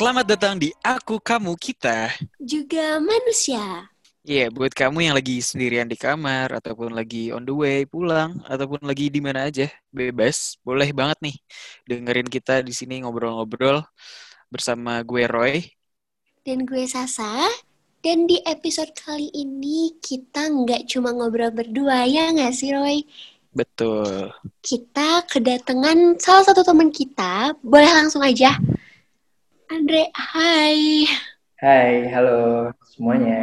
Selamat datang di Aku Kamu Kita. juga manusia. Iya, buat kamu yang lagi sendirian di kamar ataupun lagi on the way pulang ataupun lagi di mana aja, bebas, boleh banget nih dengerin kita di sini ngobrol-ngobrol bersama gue Roy. Dan gue Sasa. Dan di episode kali ini kita nggak cuma ngobrol berdua ya nggak sih Roy? Betul. Kita kedatangan salah satu teman kita. Boleh langsung aja. Andre, hai. Hai, halo semuanya.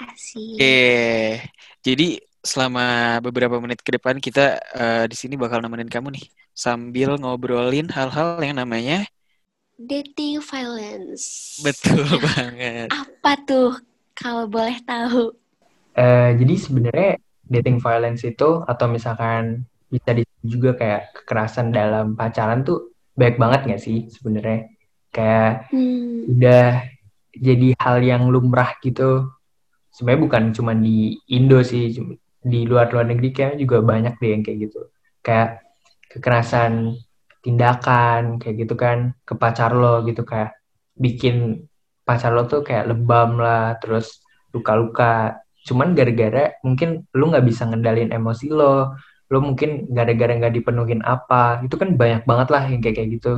Asik. Eh, jadi selama beberapa menit ke depan kita eh, di sini bakal nemenin kamu nih sambil ngobrolin hal-hal yang namanya Dating violence. betul banget. Apa tuh kalau boleh tahu? Eh, jadi sebenarnya dating violence itu atau misalkan bisa disebut juga kayak kekerasan dalam pacaran tuh baik banget nggak sih sebenarnya? Kayak Hmm, udah jadi hal yang lumrah gitu. Sebenarnya bukan cuma di Indo sih, di luar-luar negeri kayak juga banyak deh yang kayak gitu. Kayak kekerasan tindakan kayak gitu kan ke pacar lo gitu kayak bikin pacar lo tuh kayak lebam lah, terus luka-luka. Cuman gara-gara mungkin lu nggak bisa ngendalin emosi lo, lo mungkin gara-gara nggak dipenuhin apa, itu kan banyak banget lah yang kayak kayak gitu.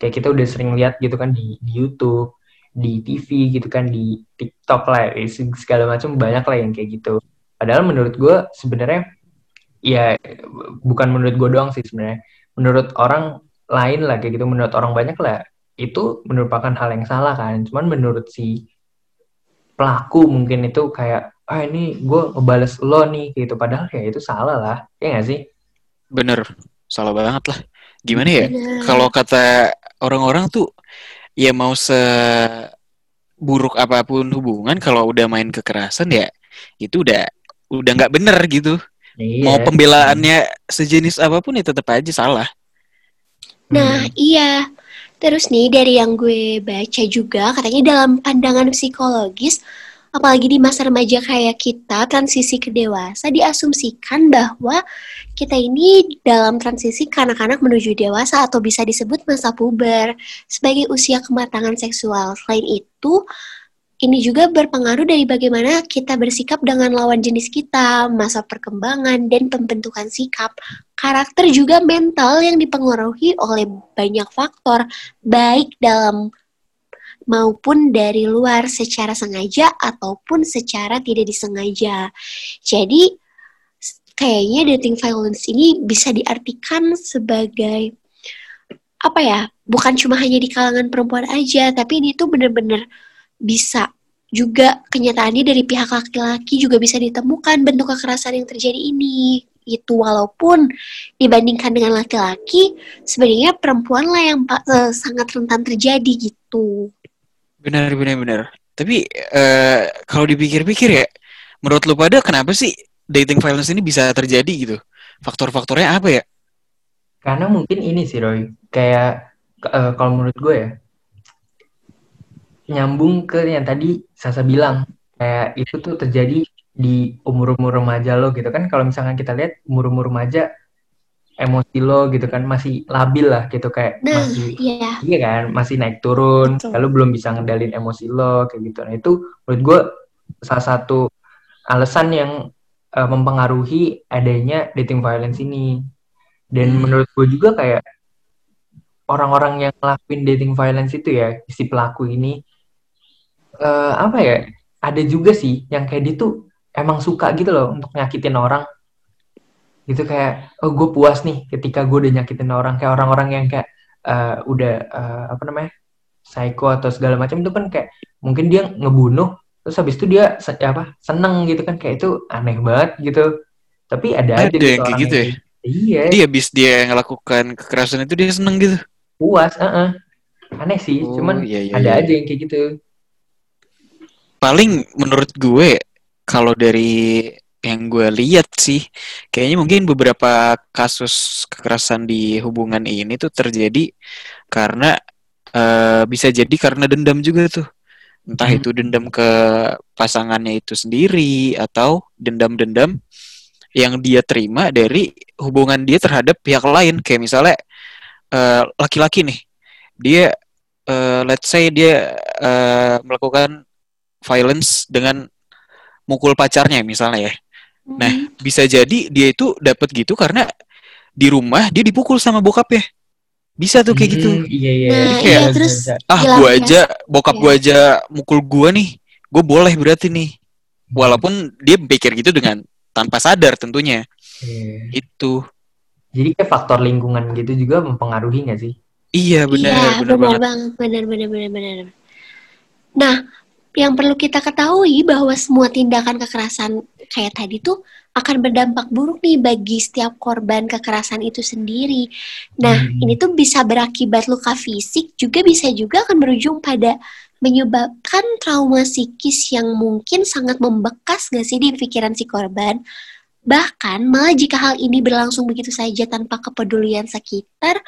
Kayak kita udah sering lihat gitu kan di, di YouTube, di TV gitu kan, di TikTok lah, eh, segala macam banyak lah yang kayak gitu. Padahal menurut gue sebenarnya ya bukan menurut gue doang sih sebenarnya. Menurut orang lain lah kayak gitu, menurut orang banyak lah itu merupakan hal yang salah kan. Cuman menurut si pelaku mungkin itu kayak ah ini gue ngebales lo nih gitu. Padahal ya itu salah lah, ya nggak sih? Bener, salah banget lah. Gimana ya? bener. Kalau kata orang-orang tuh ya mau se buruk apa pun hubungan kalau udah main kekerasan ya itu udah udah nggak bener gitu. Iya. Mau pembelaannya sejenis apa pun ya tetap aja salah. Nah, Hmm. iya. Terus nih dari yang gue baca juga katanya dalam pandangan psikologis apalagi di masa remaja kayak kita transisi ke dewasa diasumsikan bahwa kita ini dalam transisi kanak-kanak menuju dewasa atau bisa disebut masa puber sebagai usia kematangan seksual. Selain itu, ini juga berpengaruh dari bagaimana kita bersikap dengan lawan jenis kita, masa perkembangan, dan pembentukan sikap karakter juga mental yang dipengaruhi oleh banyak faktor, baik dalam maupun dari luar secara sengaja ataupun secara tidak disengaja. Jadi, kayaknya dating violence ini bisa diartikan sebagai apa ya? Bukan cuma hanya di kalangan perempuan aja, tapi ini tuh bener-bener bisa juga kenyataannya dari pihak laki-laki juga bisa ditemukan bentuk kekerasan yang terjadi ini itu walaupun dibandingkan dengan laki-laki sebenarnya perempuan lah yang eh, sangat rentan terjadi gitu. Benar benar benar. Tapi eh, kalau dipikir-pikir ya, menurut lu pada kenapa sih dating violence ini bisa terjadi gitu? Faktor-faktornya apa ya? Karena mungkin ini sih Roy, kayak eh, kalau menurut gue ya, nyambung ke yang tadi Sasa bilang, kayak itu tuh terjadi di umur-umur remaja lo gitu kan. Kalau misalkan kita lihat umur-umur remaja, emosi lo gitu kan masih labil lah gitu kayak Nah, masih iya. iya kan masih naik turun, Betul. lalu belum bisa ngendalin emosi lo kayak gitu. Nah itu menurut gue salah satu alasan yang eh, mempengaruhi adanya dating violence ini. Dan Hmm. menurut gue juga kayak orang-orang yang ngelakuin dating violence itu ya, si pelaku ini, eh, apa ya, ada juga sih yang kayak dia tuh emang suka gitu loh untuk nyakitin orang. Gitu kayak, oh gue puas nih ketika gue udah nyakitin orang. Kayak orang-orang yang kayak eh, udah, eh, apa namanya, psycho atau segala macam itu kan kayak, mungkin dia ngebunuh, terus habis itu dia se- apa seneng gitu kan, kayak itu aneh banget gitu. Tapi ada aja Ada gitu yang kayak gitu ya? Iya, Dia habis dia ngelakukan kekerasan itu dia seneng gitu. puas, heeh. Aneh sih, Oh, cuman iya, iya, ada iya. aja yang kayak gitu. Paling menurut gue kalau dari yang gue lihat sih, kayaknya mungkin beberapa kasus kekerasan di hubungan ini tuh terjadi karena eh, bisa jadi karena dendam juga tuh. Entah Hmm. itu dendam ke pasangannya itu sendiri atau dendam-dendam yang dia terima dari hubungan dia terhadap pihak lain. Kayak misalnya eh, laki-laki nih dia eh, let's say dia eh, melakukan violence dengan mukul pacarnya misalnya ya Nah, Mhm. bisa jadi dia itu dapat gitu karena di rumah dia dipukul sama bokapnya. Bisa tuh kayak gitu. Hmm, Iya iya. Nah, Bisa, iya, bisa, terus- bisa. Ah, gua aja bokap Ya. gua aja mukul gua nih. Gue boleh berarti nih. Walaupun dia pikir gitu dengan tanpa sadar tentunya. Iya. Itu. Jadi kayak faktor lingkungan gitu juga mempengaruhi nggak sih? Iya, benar, iya, benar banget. banget. Benar, benar, benar, benar. Nah, yang perlu kita ketahui bahwa semua tindakan kekerasan kayak tadi tuh akan berdampak buruk nih bagi setiap korban kekerasan itu sendiri. Nah, Hmm. ini tuh bisa berakibat luka fisik, juga bisa juga akan berujung pada menyebabkan trauma psikis yang mungkin sangat membekas gak sih di pikiran si korban. Bahkan malah jika hal ini berlangsung begitu saja tanpa kepedulian sekitar,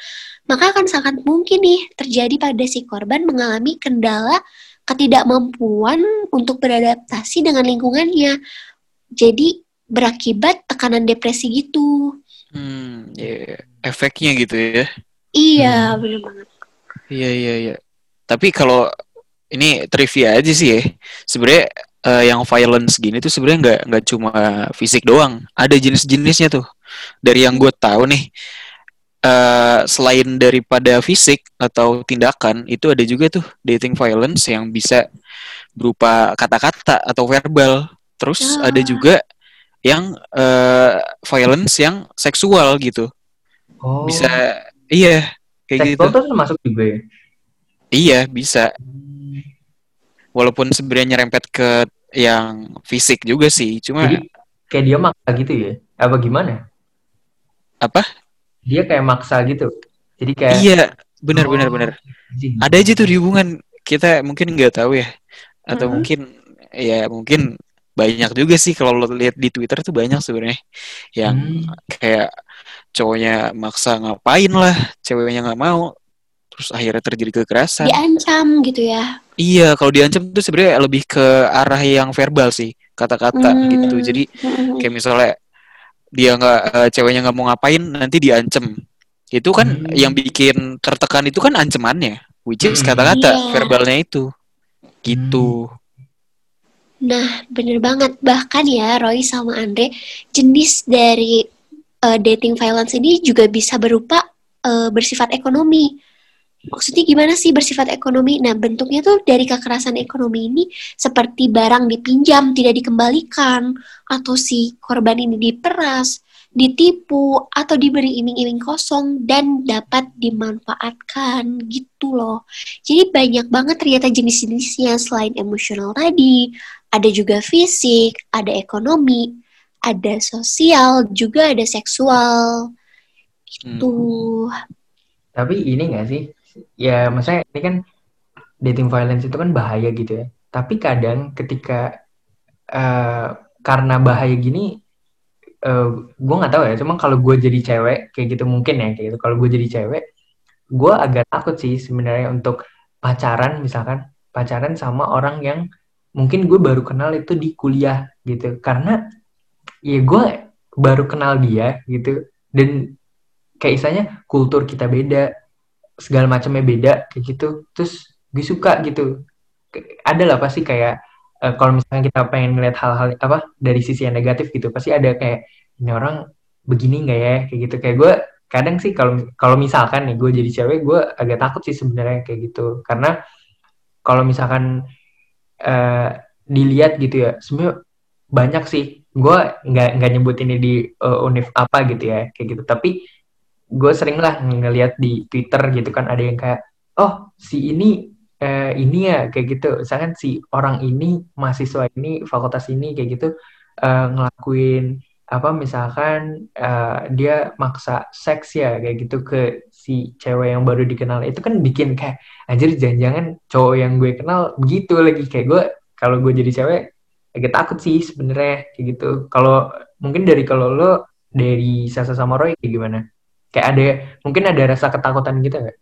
maka akan sangat mungkin nih terjadi pada si korban mengalami kendala ketidakmampuan untuk beradaptasi dengan lingkungannya. Jadi berakibat tekanan depresi gitu. Hmm, iya. Efeknya gitu ya. Iya, Hmm. bener banget. Iya, iya, iya. Tapi kalau ini trivia aja sih ya. Sebenarnya eh, yang violence gini tuh sebenarnya nggak nggak cuma fisik doang. Ada jenis-jenisnya tuh. Dari yang gue tahu nih, eh selain daripada fisik atau tindakan, itu ada juga tuh dating violence yang bisa berupa kata-kata atau verbal. Terus Ah. ada juga yang eh, violence yang seksual gitu. Oh. Bisa, iya, kayak gitu. Seksual tuh termasuk juga ya. Iya, bisa. Walaupun sebenarnya nyerempet ke yang fisik juga sih, cuma Jadi kayak dia maksa gitu ya? Apa gimana? apa? Dia kayak maksa gitu. Jadi kayak Iya, benar Oh, benar benar. Ada aja tuh di hubungan kita mungkin nggak tahu ya, atau Mhm. mungkin ya mungkin banyak juga sih kalau lo lihat di Twitter tuh banyak sebenarnya yang Hmm. kayak cowoknya maksa ngapain lah, ceweknya nggak mau, terus akhirnya terjadi kekerasan. Diancam gitu ya. Iya, kalau diancam tuh sebenarnya lebih ke arah yang verbal sih, kata-kata Hmm. gitu. Jadi Mm-mm. kayak misalnya dia nggak eh, ceweknya nggak mau ngapain nanti diancem itu kan Hmm. yang bikin tertekan itu kan ancamannya which is Hmm. kata-kata Iya. verbalnya itu gitu Nah, bener banget. Bahkan ya, Roy sama Andre, jenis dari uh, dating violence ini juga bisa berupa uh, bersifat ekonomi. Maksudnya gimana sih bersifat ekonomi? Nah, bentuknya tuh dari kekerasan ekonomi ini seperti barang dipinjam, tidak dikembalikan, atau si korban ini diperas, ditipu, atau diberi iming-iming kosong, dan dapat dimanfaatkan gitu loh. Jadi banyak banget ternyata jenis-jenisnya selain emosional tadi, ada juga fisik, ada ekonomi, ada sosial, juga ada seksual. Hmm. Tuh. Tapi ini nggak sih? Ya, maksudnya ini kan dating violence itu kan bahaya gitu ya. Tapi kadang ketika eh, karena bahaya gini, eh gue nggak tahu ya. Cuma kalau gue jadi cewek kayak gitu mungkin ya kayak gitu. Kalau gue jadi cewek, gue agak takut sih sebenarnya untuk pacaran misalkan pacaran sama orang yang mungkin gue baru kenal itu di kuliah gitu. Karena ya gue baru kenal dia gitu. Dan kayak istilahnya kultur kita beda segala macamnya beda kayak gitu. Terus gue suka gitu. Ada lah pasti kayak eh, kalau misalnya kita pengen ngeliat hal-hal apa dari sisi yang negatif gitu pasti ada kayak ini orang begini nggak ya? Kayak gitu. Kayak gue kadang sih kalau kalau misalkan nih gue jadi cewek gue agak takut sih sebenarnya kayak gitu. Karena kalau misalkan eh, dilihat gitu ya. Sebenarnya banyak sih. Gue nggak nggak nyebut ini di eh, univ apa gitu ya kayak gitu. Tapi gue sering lah ngeliat di Twitter gitu kan ada yang kayak oh si ini eh, ini ya kayak gitu. Misalkan si orang ini mahasiswa ini fakultas ini kayak gitu eh, ngelakuin apa misalkan eh, dia maksa seks ya kayak gitu ke si cewek yang baru dikenal. Itu kan bikin kayak anjir jangan-jangan cowok yang gue kenal begitu lagi. Kayak gue kalau gue jadi cewek agak takut sih sebenarnya kayak gitu. Kalau mungkin dari kalau lo dari Sasa sama Roy kayak gimana? Kayak ada mungkin ada rasa ketakutan gitu nggak?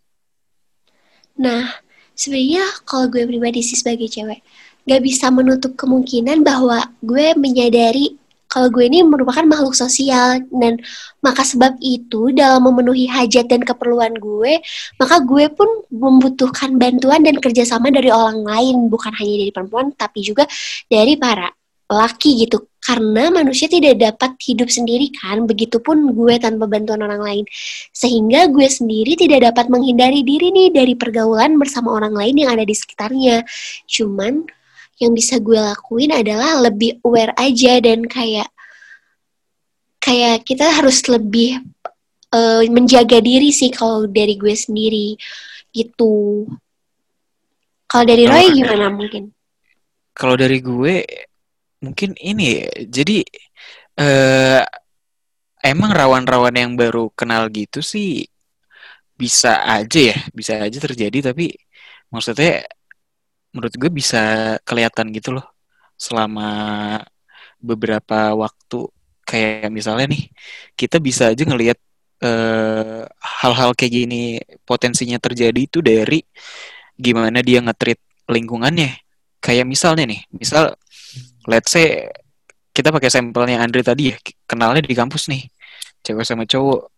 Nah, sebenarnya kalau gue pribadi sih sebagai cewek, gak bisa menutup kemungkinan bahwa gue menyadari kalau gue ini merupakan makhluk sosial dan maka sebab itu dalam memenuhi hajat dan keperluan gue, maka gue pun membutuhkan bantuan dan kerjasama dari orang lain, bukan hanya dari perempuan tapi juga dari para laki gitu. Karena manusia tidak dapat hidup sendiri kan, begitupun gue tanpa bantuan orang lain. Sehingga gue sendiri tidak dapat menghindari diri nih dari pergaulan bersama orang lain yang ada di sekitarnya. Cuman yang bisa gue lakuin adalah lebih aware aja dan kayak kayak kita harus lebih uh, menjaga diri sih kalau dari gue sendiri gitu. Kalau dari Roy Kalau- gimana mungkin? Kalau dari gue mungkin ini jadi eh emang rawan-rawan yang baru kenal gitu sih bisa aja ya, bisa aja terjadi tapi maksudnya menurut gue bisa kelihatan gitu loh. Selama beberapa waktu kayak misalnya nih kita bisa aja ngelihat eh, hal-hal kayak gini potensinya terjadi itu dari gimana dia nge-treat lingkungannya. Kayak misalnya nih misal let's say kita pakai sampelnya Andre tadi ya kenalnya di kampus nih cewek sama cowok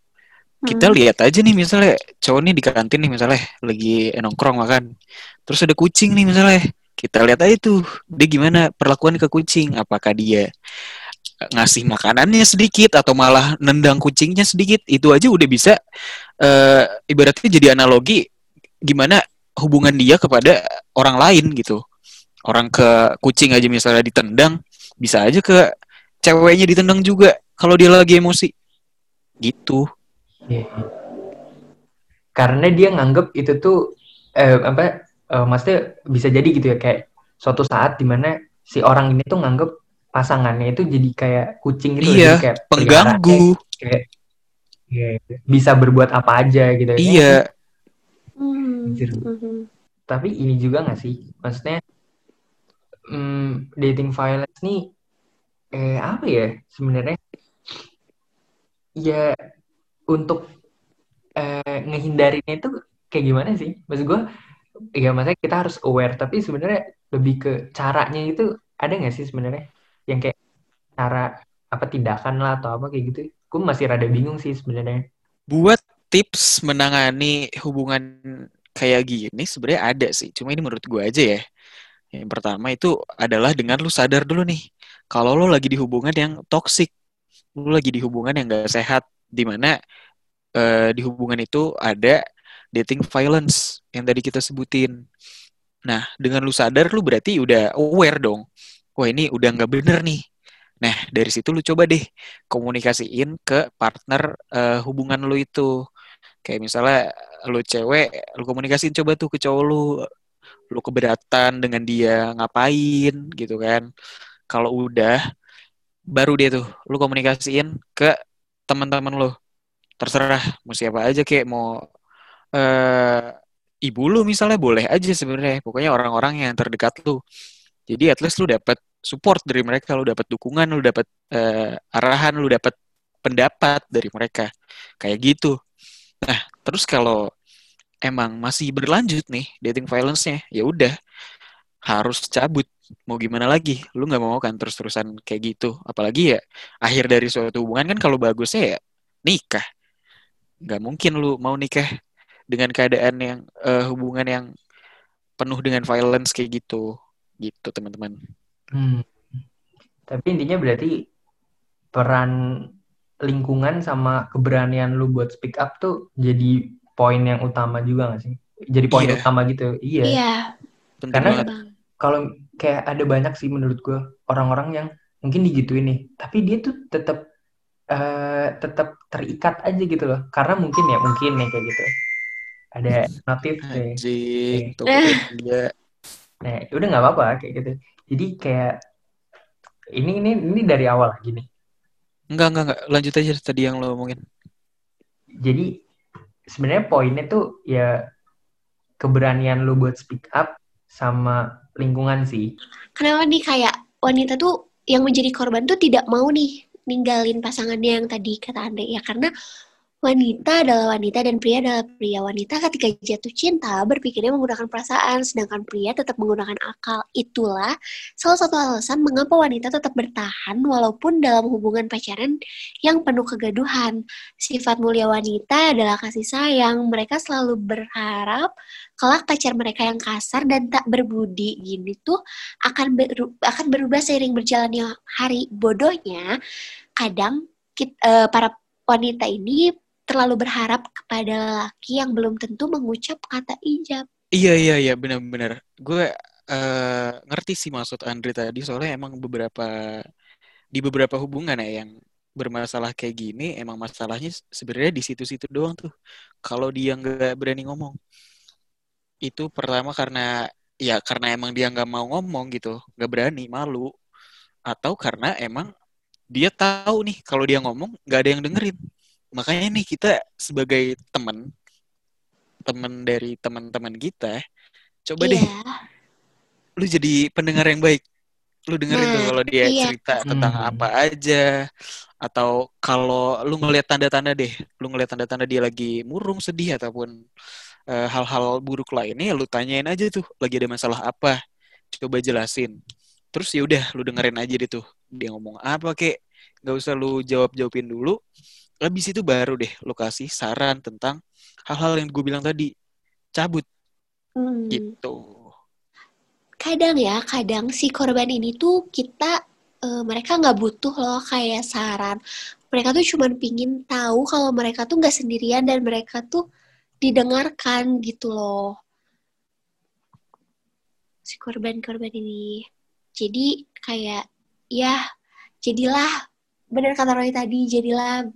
kita Hmm. lihat aja nih misalnya cowok nih di kantin nih misalnya lagi nongkrong makan. Terus ada kucing nih misalnya kita lihat aja tuh dia gimana perlakuan ke kucing. Apakah dia ngasih makanannya sedikit atau malah nendang kucingnya sedikit? Itu aja udah bisa eh, ibaratnya jadi analogi gimana hubungan dia kepada orang lain gitu. Orang ke kucing aja misalnya ditendang bisa aja ke ceweknya ditendang juga kalau dia lagi emosi. Gitu Iya. Karena dia nganggep itu tuh eh, apa eh, maksudnya bisa jadi gitu ya kayak suatu saat di mana si orang ini tuh nganggep pasangannya itu jadi kayak kucing gitu Iya, jadi kayak pengganggu kayak, ya, bisa berbuat apa aja gitu ya. iya Hmm. Anjir. Mhm. Tapi ini juga nggak sih? Maksudnya hmm, dating violence nih eh apa ya sebenarnya? Ya untuk eh, ngehindarinnya itu kayak gimana sih? Maksud gue, ya maksudnya kita harus aware, tapi sebenarnya lebih ke caranya itu ada nggak sih sebenarnya? Yang kayak cara apa tindakan lah atau apa kayak gitu? Gue masih rada bingung sih sebenarnya. buat tips menangani hubungan kayak gini sebenarnya ada sih cuma ini menurut gue aja ya yang pertama itu adalah dengan lu sadar dulu nih kalau lu lagi di hubungan yang toksik lu lagi di hubungan yang gak sehat di mana eh, di hubungan itu ada dating violence yang tadi kita sebutin. Nah dengan lu sadar lu berarti udah aware dong. Wah ini udah nggak bener nih. Nah dari situ lu coba deh komunikasiin ke partner eh, hubungan lu itu. Kayak misalnya lu cewek lu komunikasiin coba tuh ke cowok lu. Lu keberatan dengan dia ngapain gitu kan. Kalau udah baru dia tuh lu komunikasiin ke teman-teman lu terserah mau siapa aja kayak mau eh ibu lu misalnya boleh aja sebenarnya. Pokoknya orang-orang yang terdekat lu. Jadi at least lu dapat support dari mereka lu dapat dukungan lu dapat eh, arahan lu dapat pendapat dari mereka. Kayak gitu. Nah terus kalau emang masih berlanjut nih dating violence-nya ya udah harus cabut mau gimana lagi lu nggak mau kan terus-terusan kayak gitu apalagi ya akhir dari suatu hubungan kan kalau bagusnya ya nikah nggak mungkin lu mau nikah dengan keadaan yang eh, hubungan yang penuh dengan violence kayak gitu gitu teman-teman Hmm. Tapi intinya berarti peran lingkungan sama keberanian lu buat speak up tuh jadi poin yang utama juga gak sih? Jadi poin Iya. utama gitu. Iya. Iya, penting Karena-. Kalau kayak ada banyak sih menurut gue orang-orang yang mungkin digituin nih, tapi dia tuh tetap eh tetap terikat aja gitu loh. Karena mungkin ya, mungkin ya kayak gitu. Ada notif deh. anjing. Tokopedia Nah, udah nggak apa-apa kayak gitu. Jadi kayak ini ini ini dari awal lagi nih. enggak enggak enggak lanjut aja tadi yang lo omongin Jadi sebenarnya poinnya tuh ya keberanian lu buat speak up sama lingkungan sih. Kenapa nih kayak wanita tuh yang menjadi korban tuh tidak mau nih ninggalin pasangannya yang tadi kata Andre ya karena Wanita adalah wanita dan pria adalah pria. Wanita ketika jatuh cinta berpikirnya menggunakan perasaan, sedangkan pria tetap menggunakan akal. Itulah salah satu alasan mengapa wanita tetap bertahan walaupun dalam hubungan pacaran yang penuh kegaduhan. Sifat mulia wanita adalah kasih sayang. Mereka selalu berharap kelak pacar mereka yang kasar dan tak berbudi gini tuh akan beru- akan berubah seiring berjalannya hari. Bodohnya, kadang kit- eh, para wanita ini terlalu berharap kepada lelaki yang belum tentu mengucap kata ijab. Iya iya iya benar-benar. Gue eh, ngerti sih maksud Andre tadi soalnya emang beberapa di beberapa hubungan ya yang bermasalah kayak gini emang masalahnya sebenarnya di situ-situ doang tuh. Kalau dia nggak berani ngomong, itu pertama karena ya karena emang dia nggak mau ngomong gitu, nggak berani, malu, atau karena emang dia tahu nih kalau dia ngomong nggak ada yang dengerin. Makanya nih kita sebagai teman teman dari teman-teman kita coba deh Iya, lu jadi pendengar yang baik. Lu dengerin tuh Nah, kalau dia iya. cerita tentang Hmm. apa aja atau kalau lu ngelihat tanda-tanda deh, lu ngelihat tanda-tanda dia lagi murung, sedih ataupun eh, hal-hal buruk lainnya, ya lu tanyain aja tuh lagi ada masalah apa. Coba jelasin. Terus ya udah lu dengerin aja deh tuh dia ngomong apa kek. Gak usah lu jawab-jawabin dulu. Habis itu baru deh lu kasih saran tentang hal-hal yang gue bilang tadi. Cabut Hmm. gitu. Kadang ya, kadang si korban ini tuh kita eh, mereka nggak butuh loh kayak saran. Mereka tuh cuman pingin tahu kalau mereka tuh nggak sendirian dan mereka tuh didengarkan gitu loh. Si korban-korban ini. Jadi kayak ya jadilah benar kata Roy tadi, jadilah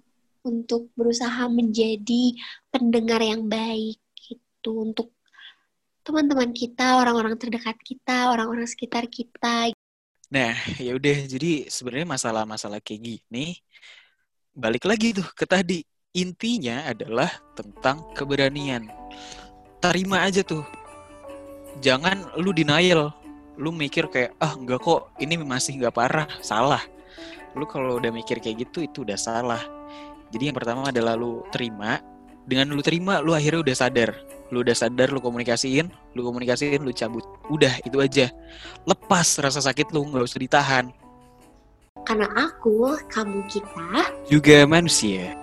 untuk berusaha menjadi pendengar yang baik gitu untuk teman-teman kita, orang-orang terdekat kita, orang-orang sekitar kita. Nah, ya udah. Jadi sebenarnya masalah-masalah kayak gini balik lagi tuh ke tadi. Intinya adalah tentang keberanian. Terima aja tuh. Jangan lu denial. Lu mikir kayak ah enggak kok ini masih nggak parah, salah. Lu kalau udah mikir kayak gitu itu udah salah. Jadi yang pertama adalah lu terima. Dengan lu terima, lu akhirnya udah sadar. Lu udah sadar, lu komunikasiin, lu komunikasiin, lu cabut. Udah, itu aja lepas rasa sakit lu nggak usah ditahan Karena aku, kamu, kita juga manusia